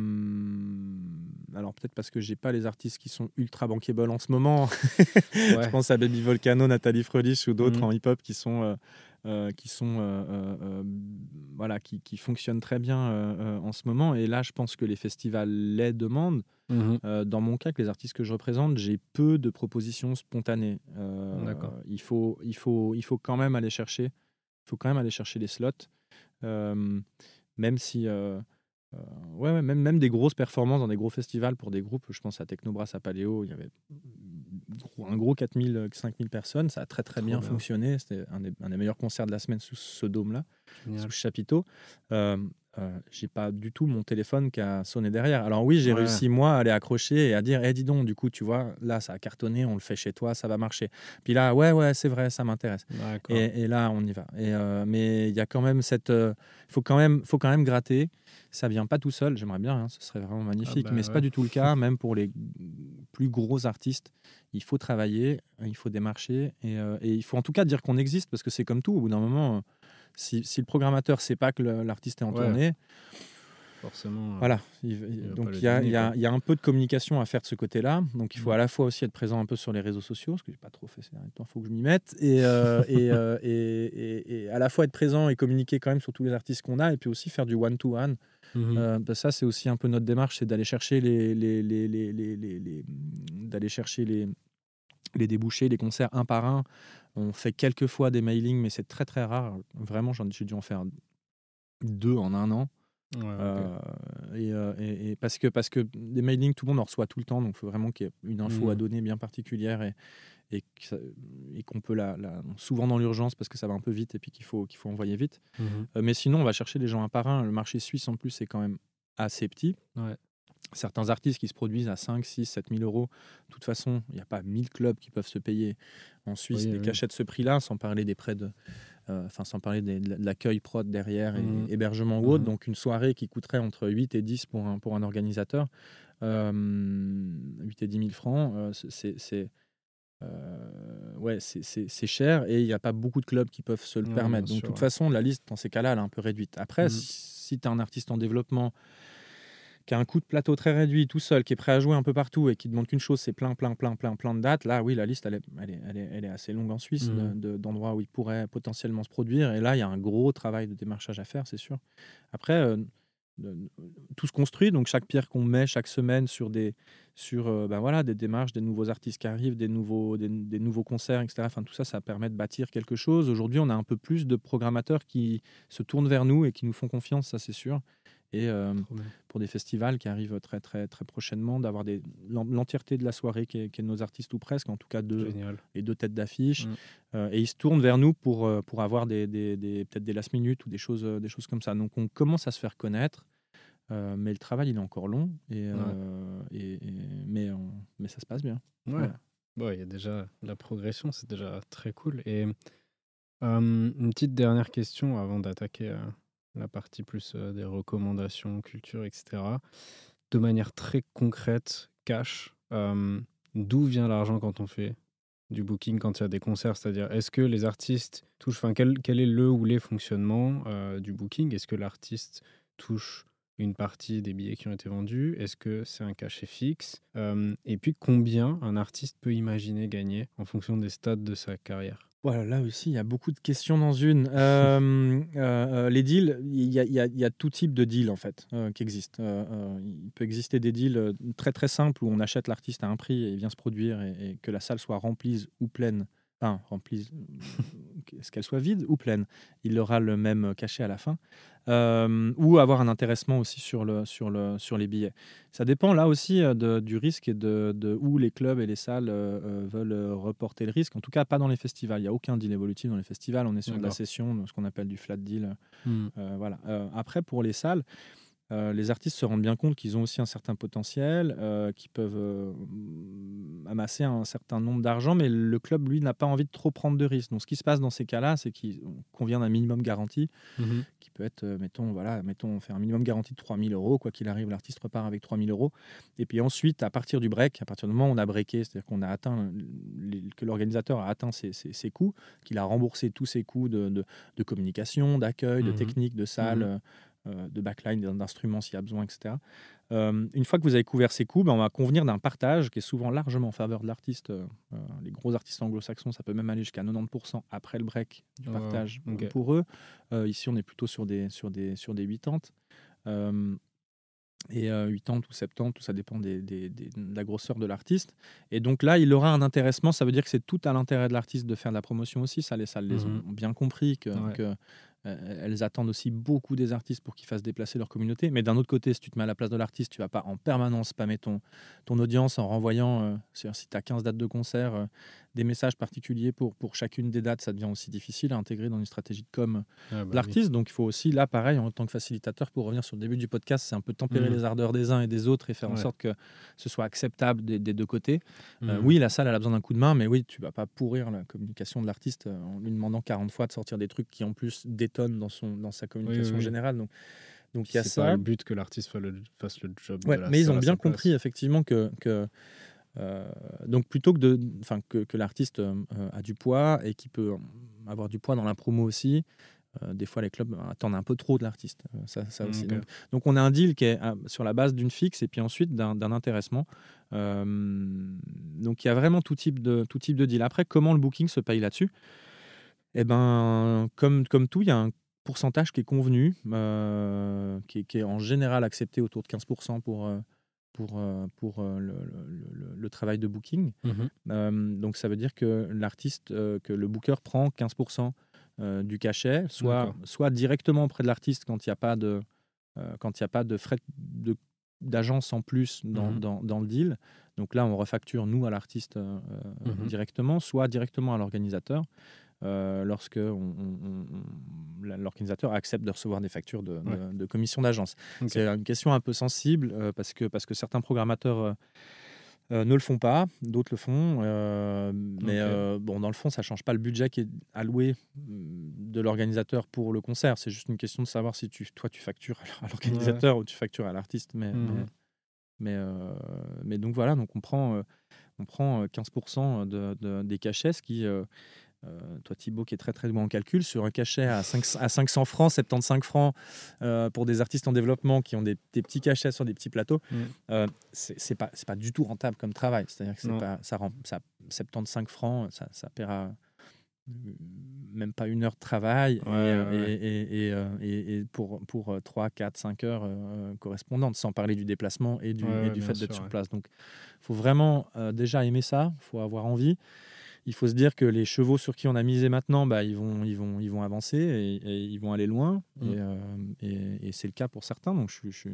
peut-être parce que j'ai pas les artistes qui sont ultra bankable en ce moment. Je pense à Baby Volcano, Nathalie Frelich ou d'autres mmh. en hip-hop qui sont euh, qui sont euh, euh, voilà qui, qui, fonctionnent très bien en ce moment. Et là, je pense que les festivals les demandent. Mmh dans mon cas, que les artistes que je représente, j'ai peu de propositions spontanées. il faut il faut il faut quand même aller chercher. Il faut quand même aller chercher les slots, même si ouais, même, même des grosses performances dans des gros festivals pour des groupes. Je pense à Technobras à Paléo, il y avait un gros 4000, 5000 personnes. Ça a très très bien, fonctionné. C'était un, des, meilleurs concerts de la semaine sous ce dôme-là, sous ce chapiteau. Euh, euh, j'ai pas du tout mon téléphone qui a sonné derrière. Alors oui, j'ai réussi moi à aller accrocher et à dire, eh dis donc, du coup, tu vois, là, ça a cartonné, on le fait chez toi, ça va marcher. Puis là, ouais, ouais, c'est vrai, ça m'intéresse. Et, là, on y va. Et, euh, mais il y a quand même cette, il faut quand même, faut quand même gratter. Ça vient pas tout seul. J'aimerais bien, hein, ce serait vraiment magnifique, ah bah mais c'est pas du tout le cas. Même pour les plus gros artistes, il faut travailler, il faut démarcher et, euh, et il faut en tout cas dire qu'on existe parce que c'est comme tout. Au bout d'un moment, si, si, le programmateur sait pas que l'artiste est en tournée, forcément. Euh, voilà. donc il y, a, y, a, y, a un peu de communication à faire de ce côté-là. Donc il faut mm. à la fois aussi être présent un peu sur les réseaux sociaux, ce que j'ai pas trop fait ces derniers temps, il faut que je m'y mette, et, euh, et, et, et, à la fois être présent et communiquer quand même sur tous les artistes qu'on a, et puis aussi faire du one-to-one. Mmh euh, bah, ça, c'est aussi un peu notre démarche, c'est d'aller chercher les, les, les, les d'aller chercher les, les débouchés, les concerts un par un. On fait quelques fois des mailings, mais c'est très très rare. Vraiment, j'en ai dû en faire deux en un an. Euh, euh, et, et, parce que parce que des mailings, tout le monde en reçoit tout le temps, donc il faut vraiment qu'il y ait une info à mmh. donner bien particulière et, et qu'on peut la, souvent dans l'urgence parce que ça va un peu vite et puis qu'il faut, qu'il faut envoyer vite. Mmh euh, mais sinon, on va chercher les gens un par un. Le marché suisse en plus est quand même assez petit. Certains artistes qui se produisent à 5, 6, 7 000 euros, de toute façon, il n'y a pas 1000 clubs qui peuvent se payer en Suisse des cachets de ce prix-là, sans parler des prêts de. Euh, enfin, sans parler de l'accueil prod derrière et mmh hébergement ou autre. Mmh Donc, une soirée qui coûterait entre 8 et 10 pour un, pour un organisateur, 8 et 10 000 francs, c'est euh, ouais, c'est cher et il n'y a pas beaucoup de clubs qui peuvent se le permettre. Donc, de toute façon, la liste, dans ces cas-là, elle est un peu réduite. Après, mmh. si, tu es un artiste en développement qui a un coût de plateau très réduit, tout seul, qui est prêt à jouer un peu partout et qui demande qu'une chose, c'est plein, plein, plein, plein, plein de dates, là, oui, la liste, elle est, elle est, elle est, assez longue en Suisse mmh. d'endroits où il pourrait potentiellement se produire. Et là, il y a un gros travail de démarchage à faire, c'est sûr. Après, euh, tout se construit. Donc chaque pierre qu'on met chaque semaine sur des sur euh, ben voilà des démarches, des nouveaux artistes qui arrivent, des nouveaux des, nouveaux concerts, etc. Enfin tout ça, ça permet de bâtir quelque chose. Aujourd'hui, on a un peu plus de programmateurs qui se tournent vers nous et qui nous font confiance, ça c'est sûr. Et euh, pour des festivals qui arrivent très très très prochainement, d'avoir l'entièreté de la soirée qui est, de nos artistes ou presque, en tout cas deux et deux têtes d'affiche. Mm. Euh, et ils se tournent vers nous pour pour avoir des, des, des peut-être des last minutes ou des choses des choses comme ça. Donc on commence à se faire connaître. Euh, mais le travail, il est encore long. Et, euh, et, mais, mais ça se passe bien. Ouais. il y a déjà la progression, c'est déjà très cool. Et une petite dernière question avant d'attaquer euh, la partie plus des recommandations, culture, etc. De manière très concrète, cash, d'où vient l'argent quand on fait du booking, quand il y a des concerts? C'est-à-dire, est-ce que les artistes touchent, enfin, quel, quel, est le ou les fonctionnements du booking? Est-ce que l'artiste touche une partie des billets qui ont été vendus? Est-ce que c'est un cachet fixe? Et puis combien un artiste peut imaginer gagner en fonction des stades de sa carrière? Voilà, là aussi, il y a beaucoup de questions dans une. Euh, euh, les deals, il y, y, a tout type de deals en fait euh, qui existent. il peut exister des deals très très simples où on achète l'artiste à un prix et il vient se produire et, que la salle soit remplie ou pleine. Enfin, remplie, qu'elle soit vide ou pleine. Il aura le même cachet à la fin. Euh, ou avoir un intéressement aussi sur, le, sur, le, sur les billets. Ça dépend là aussi euh, de, du risque et de, de, où les clubs et les salles euh, veulent reporter le risque. En tout cas, pas dans les festivals. Il n'y a aucun deal évolutif dans les festivals. On est sur de la session, ce qu'on appelle du flat deal. Hmm. voilà. après, pour les salles, euh, les artistes se rendent bien compte qu'ils ont aussi un certain potentiel, euh, qu'ils peuvent euh, amasser un certain nombre d'argent, mais le club, lui, n'a pas envie de trop prendre de risques. Donc, ce qui se passe dans ces cas-là, c'est qu'on vient d'un minimum garanti, mhm. qui peut être, mettons, voilà, mettons, on fait un minimum garanti de 3000 euros, quoi qu'il arrive, l'artiste repart avec 3000 euros. Et puis ensuite, à partir du break, à partir du moment où on a breaké, c'est-à-dire qu'on a atteint, que l'organisateur a atteint ses, ses, coûts, qu'il a remboursé tous ses coûts de, de, communication, d'accueil, de mhm. technique, de salle. Euh, de backline, d'instruments s'il y a besoin, etc. Euh, une fois que vous avez couvert ces coûts, ben, on va convenir d'un partage qui est souvent largement en faveur de l'artiste. Euh, les gros artistes anglo-saxons, ça peut même aller jusqu'à 90% après le break du partage pour eux. ici, on est plutôt sur des, sur des, sur des 80 et 80 ou 70, tout ça dépend des, de la grosseur de l'artiste. Et donc là, il aura un intéressement, ça veut dire que c'est tout à l'intérêt de l'artiste de faire de la promotion aussi, ça les salles les mmh ont bien compris que, que euh, elles attendent aussi beaucoup des artistes pour qu'ils fassent déplacer leur communauté. Mais d'un autre côté, si tu te mets à la place de l'artiste, tu vas pas en permanence spammer ton, ton audience en renvoyant, euh, si tu as 15 dates de concert, euh, des messages particuliers pour, pour chacune des dates. Ça devient aussi difficile à intégrer dans une stratégie de com ah bah l'artiste. Donc il faut aussi, là, pareil, en tant que facilitateur, pour revenir sur le début du podcast, c'est un peu tempérer mmh. les ardeurs des uns et des autres et faire en sorte que ce soit acceptable des, deux côtés. Mmh. oui, la salle, elle a besoin d'un coup de main, mais oui, tu vas pas pourrir la communication de l'artiste en lui demandant 40 fois de sortir des trucs qui, en plus, détonnent dans, son, dans sa communication générale. Donc, donc il y a ça. Pas le but que l'artiste fasse le job. Ouais, mais ils ont bien compris effectivement que, que euh, donc plutôt que de, que, que l'artiste euh, a du poids et qui peut avoir du poids dans la promo aussi. Euh, des fois, les clubs attendent un peu trop de l'artiste. ça, ça aussi. Donc, on a un deal qui est sur la base d'une fixe et puis ensuite d'un intéressement. donc, il y a vraiment tout type de tout type de deal. Après, comment le booking se paye là-dessus? Eh ben, comme comme tout, il y a un pourcentage qui est convenu, euh, qui, est, en général accepté autour de 15% pour, pour, euh, pour le, le, travail de booking. Mmh donc ça veut dire que l'artiste, que le booker prend 15% du cachet, soit, soit directement auprès de l'artiste quand il n'y a pas de quand il a pas de frais de d'agence en plus dans, mmh dans, dans, le deal. Donc là, on refacture, nous, à l'artiste mmh directement, soit directement à l'organisateur. Euh, lorsque l'organisateur accepte de recevoir des factures de, commission d'agence. C'est une question un peu sensible euh, parce, que, parce que certains programmateurs euh, ne le font pas, d'autres le font. mais bon, dans le fond, ça ne change pas le budget qui est alloué de l'organisateur pour le concert. C'est juste une question de savoir si tu, toi tu factures à l'organisateur ou tu factures à l'artiste. Mais, mmh mais, mais, donc voilà, donc on prend, on prend 15% de, des cachets, ce qui euh, toi, Thibaut, qui est très très bon en calcul, sur un cachet à, 5, à 500 francs, 75 francs euh, pour des artistes en développement qui ont des, petits cachets sur des petits plateaux, mm. euh, c'est pas, pas du tout rentable comme travail. C'est-à-dire que pas, ça, rend, ça 75 francs, ça, ça paiera même pas une heure de travail et, et, et, pour, pour 3, 4, 5 heures correspondantes, sans parler du déplacement et du, du fait d'être sur place. Donc, il faut vraiment déjà aimer ça, il faut avoir envie il faut se dire que les chevaux sur qui on a misé maintenant, bah, ils, vont, ils, vont, ils vont avancer et, ils vont aller loin. Mm. Euh, et, c'est le cas pour certains. Donc je, suis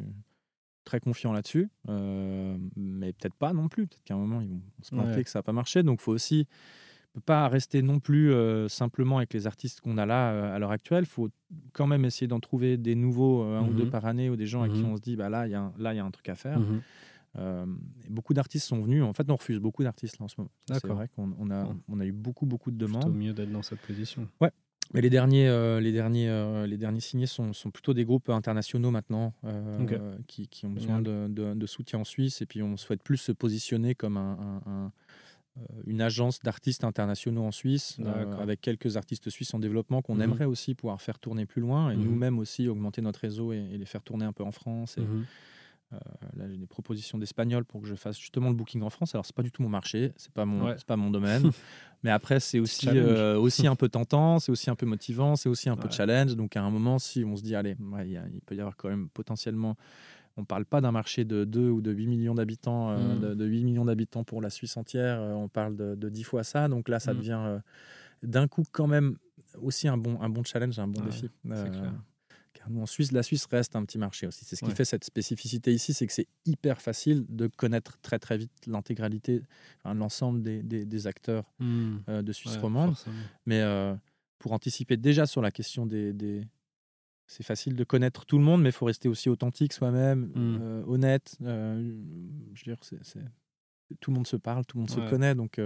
très confiant là-dessus. Euh, mais peut-être pas non plus. Peut-être qu'à un moment, ils vont se planter que ça n'a pas marché. Donc il faut aussi ne pas rester non plus euh, simplement avec les artistes qu'on a là à l'heure actuelle. Il faut quand même essayer d'en trouver des nouveaux, un ou deux mm-hmm. par année, ou des gens à qui mm-hmm. on se dit, bah, là, il y, a un, y a un truc à faire. Euh, beaucoup d'artistes sont venus. En fait, on refuse beaucoup d'artistes là en ce moment. C'est vrai qu'on on a, on a eu beaucoup, beaucoup de demandes. C'est mieux d'être dans cette position. Ouais. Mais les derniers, euh, les derniers, euh, les derniers signés sont, sont, plutôt des groupes internationaux maintenant qui, qui, ont besoin de, de, soutien en Suisse et puis on souhaite plus se positionner comme un, une agence d'artistes internationaux en Suisse, avec quelques artistes suisses en développement qu'on mhm. aimerait aussi pouvoir faire tourner plus loin et mhm. nous-mêmes aussi augmenter notre réseau et, les faire tourner un peu en France. Et, mhm. Euh, là, j'ai des propositions d'espagnol pour que je fasse justement le booking en France. Alors, c'est pas du tout mon marché, c'est pas mon, pas mon domaine. Mais après, c'est aussi, euh, aussi un peu tentant, c'est aussi un peu motivant, c'est aussi un peu challenge. Donc, à un moment, si on se dit, allez, il peut y avoir quand même potentiellement. On parle pas d'un marché de 2 ou de 8 millions d'habitants, euh, hmm. de, 8 millions d'habitants pour la Suisse entière. on parle de, de, 10 fois ça. Donc là, ça hmm. devient d'un coup quand même aussi un bon, un bon challenge, un bon défi. Nous, en Suisse, la Suisse reste un petit marché aussi. C'est ce qui fait cette spécificité ici, c'est que c'est hyper facile de connaître très très vite l'intégralité, l'ensemble des, des, acteurs mmh. de Suisse romande. Mais pour anticiper déjà sur la question des, des c'est facile de connaître tout le monde, mais il faut rester aussi authentique soi-même, mmh. honnête. je veux dire, tout le monde se parle, tout le monde se connaît, donc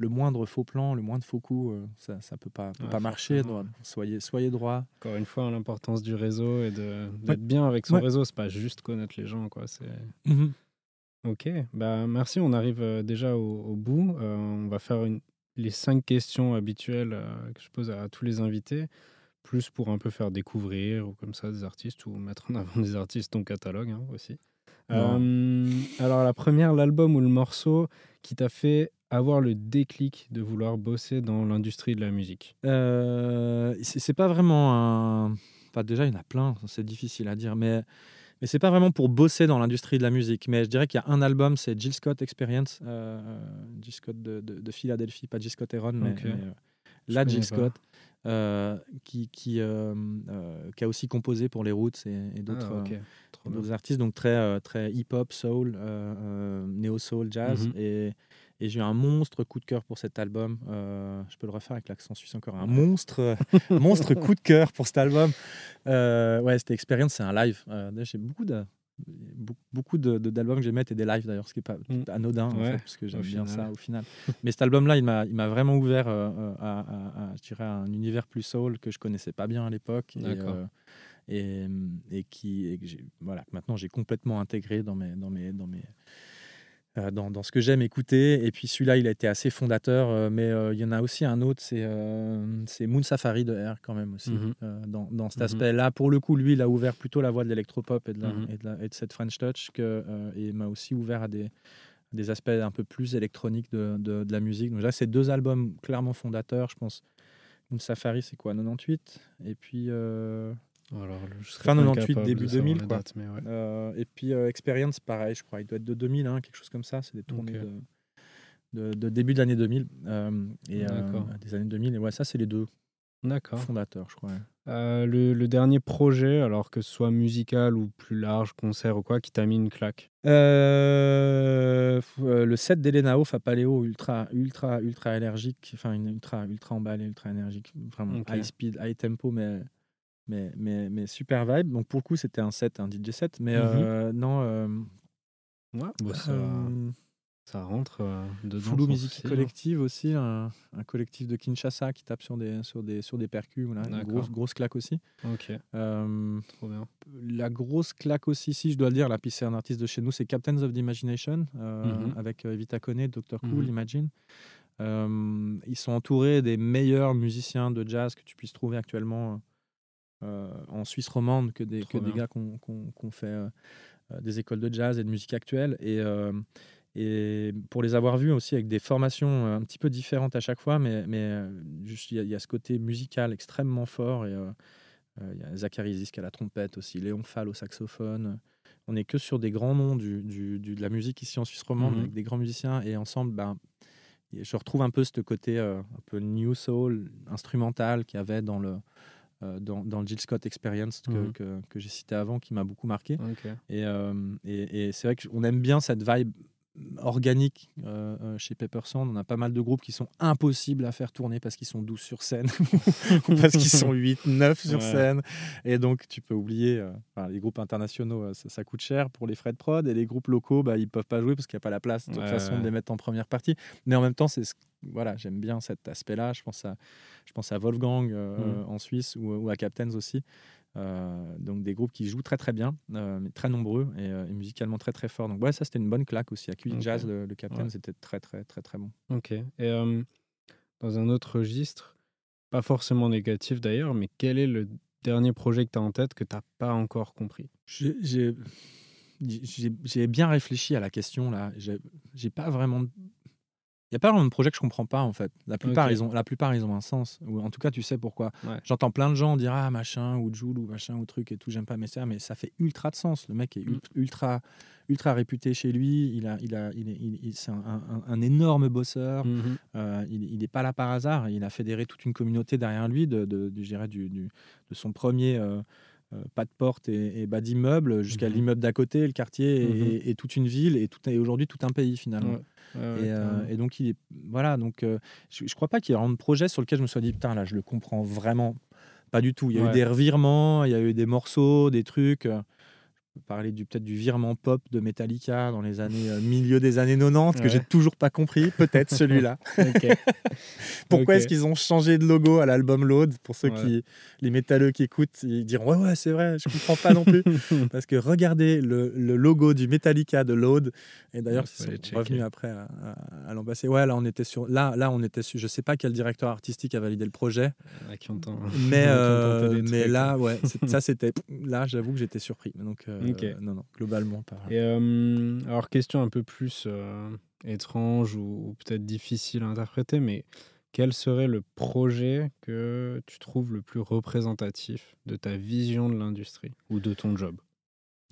le moindre faux plan, le moindre faux coup, ça ne peut pas, peut pas marcher. soyez, soyez droit. Encore une fois, l'importance du réseau et d'être bien avec son réseau, c'est pas juste connaître les gens. Quoi. C'est... Mmh ok, bah, merci. On arrive déjà au, bout. on va faire une, les cinq questions habituelles que je pose à, tous les invités, plus pour un peu faire découvrir ou comme ça des artistes ou mettre en avant des artistes ton catalogue hein, aussi. alors la première, l'album ou le morceau qui t'a fait avoir le déclic de vouloir bosser dans l'industrie de la musique? Euh, C'est pas vraiment un. Enfin, déjà, il y en a plein, c'est difficile à dire, mais, mais c'est pas vraiment pour bosser dans l'industrie de la musique. Mais je dirais qu'il y a un album, c'est Jill Scott Experience, euh, Jill Scott de, de, Philadelphie, pas Jill Scott Heron, mais, euh, la Jill Scott. Euh, qui, qui, qui, a aussi composé pour les Roots et, d'autres ah, artistes, donc très, très hip-hop, soul, néo-soul, jazz. Mhm. Et et j'ai eu un monstre coup de cœur pour cet album. Euh, je peux le refaire avec l'accent suisse encore. Un monstre, monstre coup de cœur pour cet album. Euh, ouais, c'était Experience, c'est un live. Euh, j'ai beaucoup de beaucoup d'albums que j'aimais et des lives d'ailleurs, ce qui n'est pas mm. anodin en fait, parce que j'aime bien ça au final. Mais cet album-là, il m'a vraiment ouvert à, je dirais, un univers plus soul que je connaissais pas bien à l'époque. Et, et, qui, et voilà, maintenant j'ai complètement intégré dans mes, dans mes, dans mes, euh, dans, dans, ce que j'aime écouter. Et puis celui-là, il a été assez fondateur, euh, mais euh, il y en a aussi un autre, c'est c'est Moon Safari de R quand même aussi, mmh dans, dans, cet mmh aspect-là. Pour le coup, lui, il a ouvert plutôt la voie de l'électropop et, de et, de et de cette French Touch, que, et m'a aussi ouvert à des, des aspects un peu plus électroniques de, de, de la musique. Donc là, c'est deux albums clairement fondateurs, je pense. Moon Safari, c'est quoi, 98 Et puis... Alors, fin 98, début 2000. Quoi. Euh, et puis euh, Experience, pareil, je crois, il doit être de 2000, hein, quelque chose comme ça. C'est des tournées de, de, début de l'année 2000 euh, et des années 2000. Et ouais, ça, c'est les deux fondateurs, je crois. Le, le, dernier projet, alors que ce soit musical ou plus large, concert ou quoi, qui t'a mis une claque? Le set d'Elena Hoff à Paléo, ultra, ultra, ultra énergique, enfin, ultra, ultra emballé, ultra énergique, vraiment high speed, high tempo, mais mais, mais, mais, super vibe. Donc pour le coup, c'était un set, un DJ set. Mais mmh euh, non. Euh, ouais, bah, ça, euh, ça, rentre dedans. Foulou Musique. Collective aussi, un, un, collectif de Kinshasa qui tape sur des, sur des, sur des percus. Voilà, une grosse, grosse claque aussi. Ok. Trop bien. La grosse claque aussi, si je dois le dire, là, puis c'est un artiste de chez nous, c'est Captains of the Imagination mmh avec Vita Kone, Dr. Cool, mmh Imagine. ils sont entourés des meilleurs musiciens de jazz que tu puisses trouver actuellement euh, en Suisse romande que des, que des gars qui ont fait euh, euh, des écoles de jazz et de musique actuelle. Et, et pour les avoir vus aussi avec des formations un petit peu différentes à chaque fois, mais, mais juste il y, a ce côté musical extrêmement fort. Et il y a Zachary Zisk à la trompette aussi, Léon Fall au saxophone. On n'est que sur des grands noms du, du, de la musique ici en Suisse romande, mmh avec des grands musiciens. Et ensemble, ben, je retrouve un peu ce côté un peu new soul, instrumental qu'il y avait dans le, euh, dans, dans, le Jill Scott Experience que, mhm. que, que j'ai cité avant, qui m'a beaucoup marqué. Euh, et, et, c'est vrai qu'on aime bien cette vibe organique euh, chez Pepper Sand. On a pas mal de groupes qui sont impossibles à faire tourner parce qu'ils sont 12 sur scène ou parce qu'ils sont 8, 9 sur scène. Et donc, tu peux oublier, les groupes internationaux, ça, coûte cher pour les frais de prod et les groupes locaux, bah, ils peuvent pas jouer parce qu'il n'y a pas la place de toute façon de les mettre en première partie. Mais en même temps, c'est voilà, j'aime bien cet aspect-là. Je pense à, je pense à Wolfgang euh, mmh. en Suisse ou, à Captains aussi. Euh, donc des groupes qui jouent très très bien, euh, très nombreux et, musicalement très très forts. Donc ouais, ça c'était une bonne claque aussi. À Q Jazz, le, Captains c'était très très très très bon. Ok. Et dans un autre registre, pas forcément négatif d'ailleurs, mais quel est le dernier projet que tu as en tête que tu n'as pas encore compris? J'ai bien réfléchi à la question là. J'ai pas vraiment Il y a pas vraiment de projet que je comprends pas en fait. La plupart, ils ont, la plupart, ils ont un sens. Ou en tout cas, tu sais pourquoi. J'entends plein de gens dire ah machin ou Joule ou machin ou truc et tout. J'aime pas mais ça, mais ça fait ultra de sens. Le mec est mm. ultra, ultra réputé chez lui. Il a, il a, il est, c'est un, énorme bosseur. Mm-hmm. Euh, il n'est pas là par hasard. Il a fédéré toute une communauté derrière lui de, de, je dirais, du, de son premier. Euh, pas de porte et, bas d'immeuble jusqu'à mm-hmm. l'immeuble d'à côté, le quartier et, toute une ville et, tout, et aujourd'hui tout un pays finalement. Euh, et, donc, il est, voilà, donc, euh, je, ne crois pas qu'il y ait un projet sur lequel je me sois dit, putain, là, je le comprends vraiment pas du tout. Il y a eu des revirements, il y a eu des morceaux, des trucs. Parler du peut-être du virement pop de Metallica dans les années euh, milieu des années 90 que j'ai toujours pas compris. Peut-être celui-là. Pourquoi est-ce qu'ils ont changé de logo à l'album Load? Pour ceux qui les métalleux qui écoutent ils diront ouais ouais c'est vrai je comprends pas non plus. Parce que regardez le, le, logo du Metallica de Load. Et d'ailleurs ils sont revenus après à, à, l'ambassade. Ouais là on était sur là là on était sur je sais pas quel directeur artistique a validé le projet. Mais euh, mais là ouais ça c'était là j'avoue que j'étais surpris. Donc euh, euh, non, non, globalement pas. Et, euh, alors, question un peu plus euh, étrange ou, peut-être difficile à interpréter, mais quel serait le projet que tu trouves le plus représentatif de ta vision de l'industrie ou de ton job?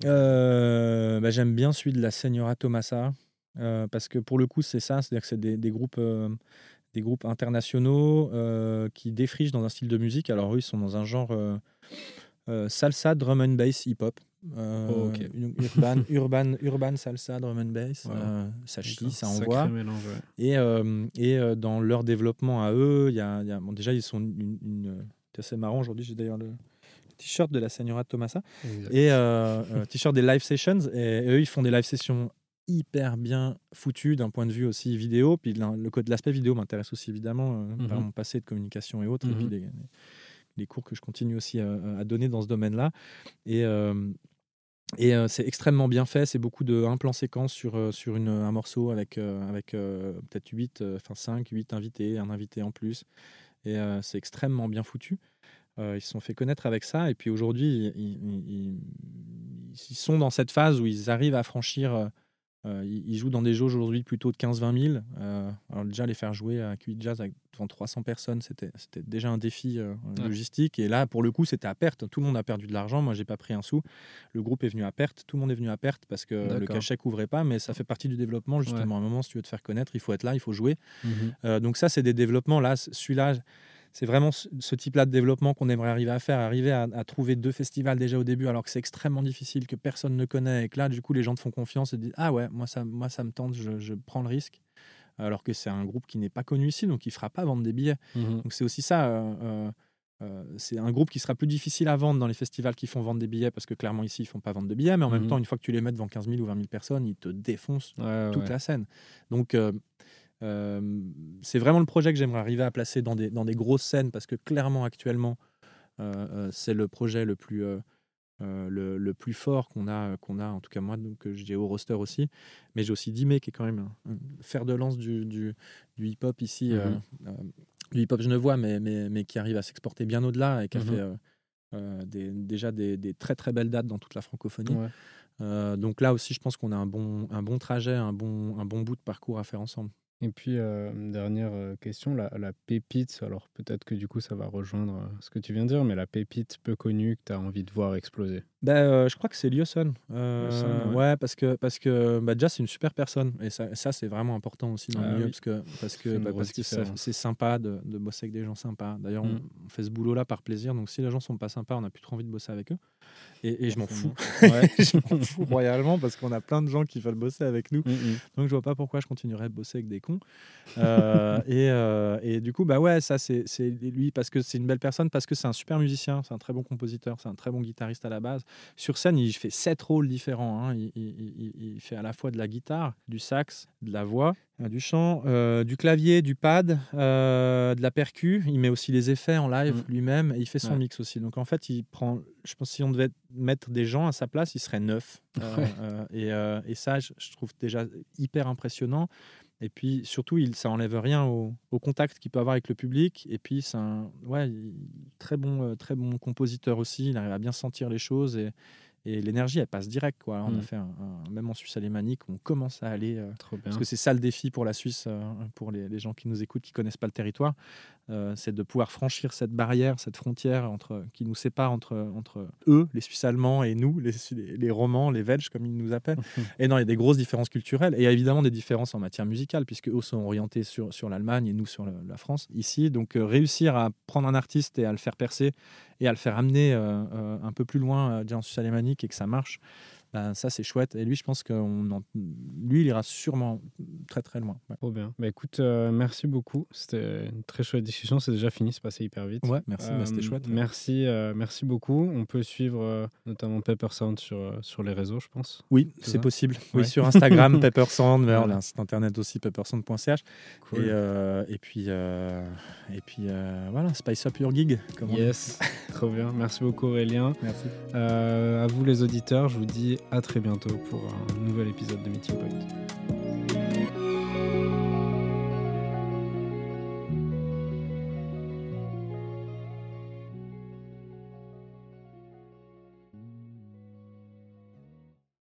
Bah, J'aime bien celui de la Señora Tomasa, parce que pour le coup, c'est ça, c'est-à-dire que c'est des, des, groupes des groupes internationaux qui défrichent dans un style de musique. Alors, eux, ils sont dans un genre salsa, drum and bass, hip-hop. Euh, oh, urban, urban, urban, salsa, drum and bass, euh, ça chie, ça envoie. Et, euh, et dans leur développement à eux, y a, y a bon, déjà ils sont une, une c'est assez marrant aujourd'hui. J'ai d'ailleurs le t-shirt de la Señora Tomasa et t-shirt des live sessions. Et, eux, ils font des live sessions hyper bien foutues d'un point de vue aussi vidéo. Puis le code, l'aspect vidéo m'intéresse aussi évidemment par mhm. mon passé de communication et autres. Et puis mhm. les, les, cours que je continue aussi à, à donner dans ce domaine-là. Et et c'est extrêmement bien fait. C'est beaucoup de un plan sur, sur une, un morceau avec, avec peut-être 8, enfin 5, 8 invités, un invité en plus. Et c'est extrêmement bien foutu. ils se sont fait connaître avec ça. Et puis aujourd'hui, ils, sont dans cette phase où ils arrivent à franchir euh, ils, jouent dans des jauges aujourd'hui plutôt de 15-20 000. Euh, alors déjà, les faire jouer à QI Jazz devant 300 personnes, c'était déjà un défi euh, logistique. Et là, pour le coup, c'était à perte. Tout le monde a perdu de l'argent. Moi, j'ai pas pris un sou. Le groupe est venu à perte. Tout le monde est venu à perte parce que le cachet couvrait pas. Mais ça fait partie du développement, justement. À un moment, si tu veux te faire connaître, il faut être là, il faut jouer. Mmh donc ça, c'est des développements. Là, celui-là c'est vraiment ce type-là de développement qu'on aimerait arriver à faire, arriver à, trouver deux festivals déjà au début, alors que c'est extrêmement difficile, que personne ne connaît, et que là, du coup, les gens te font confiance et disent Ah ouais, moi ça, moi, ça me tente, je, prends le risque. Alors que c'est un groupe qui n'est pas connu ici, donc il ne fera pas vendre des billets. Mmh donc c'est aussi ça. Euh, euh, euh, c'est un groupe qui sera plus difficile à vendre dans les festivals qui font vendre des billets parce que clairement ici ils font pas vendre de billets mais en même mmh temps une fois que tu les mets devant 15 000 ou 20 000 personnes ils te défoncent toute la scène donc euh, c'est vraiment le projet que j'aimerais arriver à placer dans des, dans des grosses scènes parce que clairement actuellement euh, euh, c'est le projet le plus le, le, plus fort qu'on a, qu'on a, en tout cas moi, donc j'ai au roster aussi. Mais j'ai aussi Dimé qui est quand même un, fer de lance du, du, du hip-hop ici, mmh du hip-hop genevois, mais, mais, mais qui arrive à s'exporter bien au-delà et qui a mmh fait des, déjà des, des, très très belles dates dans toute la francophonie. donc là aussi, je pense qu'on a un bon, un bon trajet, un bon, un bon bout de parcours à faire ensemble. Et puis, euh, dernière euh, question, la, la pépite, alors peut-être que du coup ça va rejoindre euh, ce que tu viens de dire, mais la pépite peu connue que tu as envie de voir exploser? Ben, je crois que c'est Lioson. ouais. parce que, parce que bah, déjà c'est une super personne, et ça, ça c'est vraiment important aussi dans le ah milieu, parce que, parce que, bah, parce que c'est sympa de, de, bosser avec des gens sympas. D'ailleurs, mmh. on, fait ce boulot-là par plaisir, donc si les gens sont pas sympas, on n'a plus trop envie de bosser avec eux. Et, je m'en fous. je m'en fous royalement parce qu'on a plein de gens qui veulent bosser avec nous. Mm, mm. Donc je vois pas pourquoi je continuerais de bosser avec des cons. Euh, et, euh, et, du coup, bah ouais, ça c'est lui parce que c'est une belle personne, parce que c'est un super musicien, c'est un très bon compositeur, c'est un très bon guitariste à la base. Sur scène, il fait sept rôles différents. Hein. Il, il, il, fait à la fois de la guitare, du sax, de la voix du chant, euh, du clavier, du pad, euh, de la percu. Il met aussi les effets en live mm. lui-même et il fait son mix aussi. Donc en fait, il prend. Je pense que si on devait mettre des gens à sa place, il serait neuf. et, et, ça, je, trouve déjà hyper impressionnant. Et puis surtout, il, ça enlève rien au, contact qu'il peut avoir avec le public. Et puis c'est un ouais, très bon, très bon compositeur aussi. Il arrive à bien sentir les choses et, et l'énergie, elle passe direct. Quoi. On a mm. fait un, même en Suisse alémanique, on commence à aller. Euh, parce que c'est ça le défi pour la Suisse, euh, pour les, les, gens qui nous écoutent, qui connaissent pas le territoire. Euh, c'est de pouvoir franchir cette barrière, cette frontière entre, qui nous sépare entre, entre eux, les Suisses allemands, et nous, les, les, Romans, les Belges, comme ils nous appellent. et non, il y a des grosses différences culturelles. Et il y a évidemment des différences en matière musicale, puisque eux sont orientés sur, sur l'Allemagne et nous sur la France, ici. Donc, réussir à prendre un artiste et à le faire percer et à le faire amener un peu plus loin, déjà en Suisse alémanique, et que ça marche. Ben, ça c'est chouette. Et lui, je pense que lui, il ira sûrement très très loin. Trop bien. Bah, écoute, euh, merci beaucoup. C'était une très chouette discussion. C'est déjà fini, c'est passé hyper vite. Ouais, merci. Bah, c'était euh, chouette. Merci, euh, merci beaucoup. On peut suivre notamment Pepper Sound sur, sur les réseaux, je pense. Oui, c'est possible. Oui, sur Instagram, Pepper Sound, mais voilà. site internet aussi, peppersound.ch. Cool. Et, et, puis, et puis voilà, spice up your gig. yes, trop bien. Merci beaucoup Aurélien. Merci. à vous les auditeurs, je vous dis à très bientôt pour un nouvel épisode de Meeting Point.